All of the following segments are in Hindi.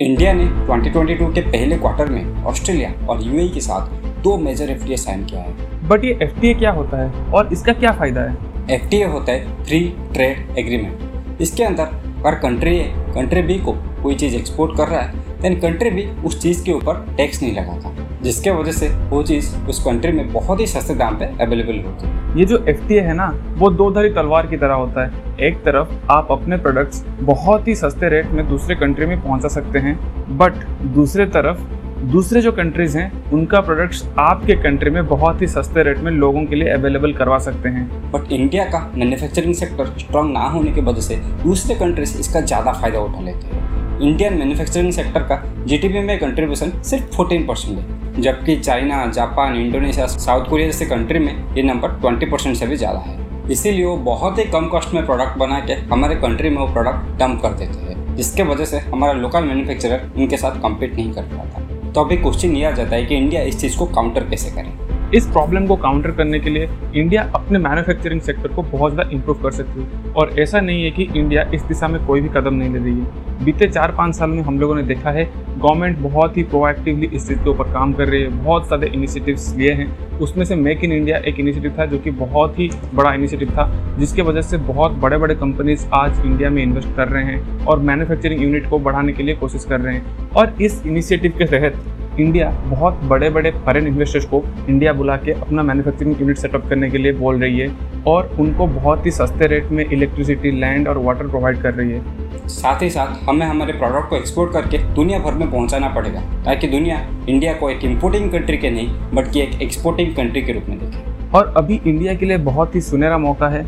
इंडिया ने 2022 के पहले क्वार्टर में ऑस्ट्रेलिया और यूएई के साथ दो मेजर एफटीए साइन किया है। बट ये एफटीए क्या होता है और इसका क्या फ़ायदा है? एफटीए होता है फ्री ट्रेड एग्रीमेंट इसके अंदर अगर कंट्री ए कंट्री बी को कोई चीज़ एक्सपोर्ट कर रहा है देन कंट्री बी उस चीज़ के ऊपर टैक्स नहीं लगाता। जिसके वजह से वो चीज़ उस कंट्री में बहुत ही सस्ते दाम पे अवेलेबल होती है। ये जो एफटीए है ना वो दो धरी तलवार की तरह होता है। एक तरफ़ आप अपने प्रोडक्ट्स बहुत ही सस्ते रेट में दूसरे कंट्री में पहुँचा सकते हैं बट दूसरे तरफ़ दूसरे जो कंट्रीज़ हैं उनका प्रोडक्ट्स आपके कंट्री में बहुत ही सस्ते रेट में लोगों के लिए अवेलेबल करवा सकते हैं। बट इंडिया का मैन्युफैक्चरिंग सेक्टर स्ट्रांग ना होने की वजह से दूसरे कंट्रीज़ इसका ज़्यादा फ़ायदा उठा लेते हैं। इंडियन मैन्युफैक्चरिंग सेक्टर का जीडीपी में कंट्रीब्यूशन सिर्फ़ 14 परसेंट है, जबकि China Japan Indonesia South Korea जैसे कंट्री में ये नंबर 20 परसेंट से भी ज़्यादा है। इसीलिए वो बहुत ही कम कॉस्ट में प्रोडक्ट बना के हमारे कंट्री में वो प्रोडक्ट डंप कर देते हैं, जिसके वजह से हमारा लोकल मैन्युफैक्चरर उनके साथ कम्पीट नहीं कर पाता। तो अभी क्वेश्चन ये आ जाता है कि इंडिया इस चीज़ को काउंटर कैसे करे? इस प्रॉब्लम को काउंटर करने के लिए इंडिया अपने मैन्युफैक्चरिंग सेक्टर को बहुत ज़्यादा इंप्रूव कर सकती है। और ऐसा नहीं है कि इंडिया इस दिशा में कोई भी कदम नहीं ले रही है। बीते चार पाँच साल में हम लोगों ने देखा है, गवर्नमेंट बहुत ही प्रोएक्टिवली इस चीज़ के ऊपर काम कर रही है। बहुत सारे इनिशिएटिव्स लिए हैं। उसमें से मेक इन इंडिया एक इनिशिएटिव था जो कि बहुत ही बड़ा इनिशिएटिव था, जिसके वजह से बहुत बड़े बड़े कंपनीज़ आज इंडिया में इन्वेस्ट कर रहे हैं और मैन्युफैक्चरिंग यूनिट को बढ़ाने के लिए कोशिश कर रहे हैं। और इस इनिशिएटिव के तहत इंडिया बहुत बड़े बड़े फॉरेन इन्वेस्टर्स को इंडिया बुला के अपना मैन्युफैक्चरिंग यूनिट सेटअप करने के लिए बोल रही है और उनको बहुत ही सस्ते रेट में इलेक्ट्रिसिटी लैंड और वाटर प्रोवाइड कर रही है। साथ ही साथ हमें हमारे प्रोडक्ट को एक्सपोर्ट करके दुनिया भर में पहुंचाना पड़ेगा, ताकि दुनिया इंडिया को एक इम्पोर्टिंग कंट्री के नहीं, बल्कि एक एक्सपोर्टिंग कंट्री के रूप में देखे। और अभी इंडिया के लिए बहुत ही सुनहरा मौका है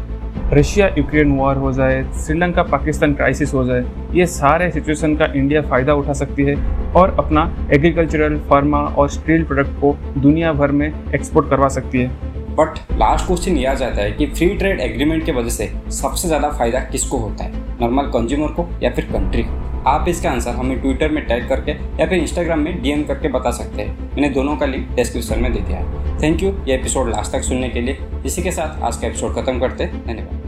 रशिया यूक्रेन वॉर हो जाए, श्रीलंका पाकिस्तान क्राइसिस हो जाए, ये सारे सिचुएशन का इंडिया फ़ायदा उठा सकती है और अपना एग्रीकल्चरल फार्मा और स्टील प्रोडक्ट को दुनिया भर में एक्सपोर्ट करवा सकती है। बट लास्ट क्वेश्चन यह आ जाता है कि फ्री ट्रेड एग्रीमेंट की वजह से सबसे ज़्यादा फ़ायदा किसको होता है? नॉर्मल कंज्यूमर को या फिर कंट्री को? आप इसका आंसर हमें ट्विटर में टैग करके या फिर इंस्टाग्राम में डीएम करके बता सकते हैं। मैंने दोनों का लिंक डिस्क्रिप्शन में दे दिया है। थैंक यू ये एपिसोड लास्ट तक सुनने के लिए। इसी के साथ आज का एपिसोड खत्म करते धन्यवाद।